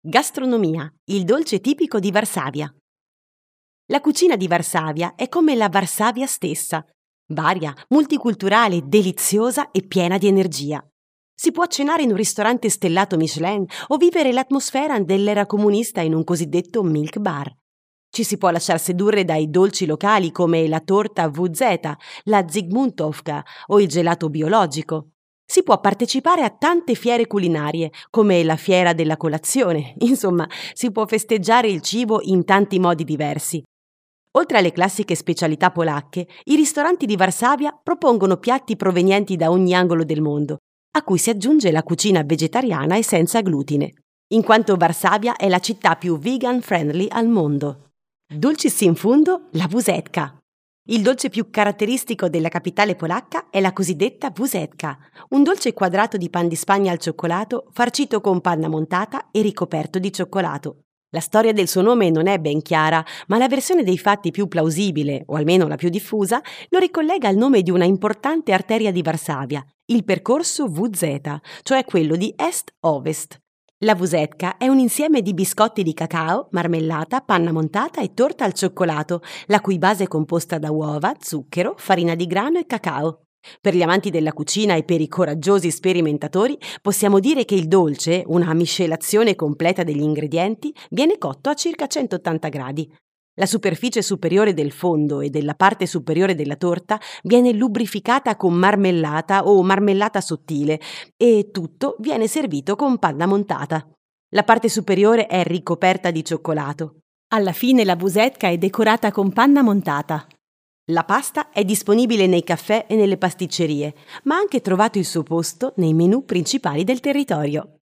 Gastronomia, il dolce tipico di Varsavia. La cucina di Varsavia è come la Varsavia stessa, varia, multiculturale, deliziosa e piena di energia. Si può cenare in un ristorante stellato Michelin o vivere l'atmosfera dell'era comunista in un cosiddetto milk bar. Ci si può lasciar sedurre dai dolci locali come la torta VZ, la Zygmuntovka o il gelato biologico. Si può partecipare a tante fiere culinarie, come la fiera della colazione. Insomma, si può festeggiare il cibo in tanti modi diversi. Oltre alle classiche specialità polacche, i ristoranti di Varsavia propongono piatti provenienti da ogni angolo del mondo, a cui si aggiunge la cucina vegetariana e senza glutine, in quanto Varsavia è la città più vegan friendly al mondo. Dulcis in fundo, la vusetka, il dolce più caratteristico della capitale polacca è la cosiddetta wusetka, un dolce quadrato di pan di Spagna al cioccolato farcito con panna montata e ricoperto di cioccolato. La storia del suo nome non è ben chiara, ma la versione dei fatti più plausibile, o almeno la più diffusa, lo ricollega al nome di una importante arteria di Varsavia, il percorso VZ, cioè quello di est-ovest, la vusetka è un insieme di biscotti di cacao, marmellata, panna montata e torta al cioccolato, la cui base è composta da uova, zucchero, farina di grano e cacao. Per gli amanti della cucina e per i coraggiosi sperimentatori possiamo dire che il dolce, una miscelazione completa degli ingredienti, viene cotto a circa 180 gradi. La superficie superiore del fondo e della parte superiore della torta viene lubrificata con marmellata o marmellata sottile e tutto viene servito con panna montata. La parte superiore è ricoperta di cioccolato. Alla fine la busetka è decorata con panna montata. La pasta è disponibile nei caffè e nelle pasticcerie, ma ha anche trovato il suo posto nei menù principali del territorio.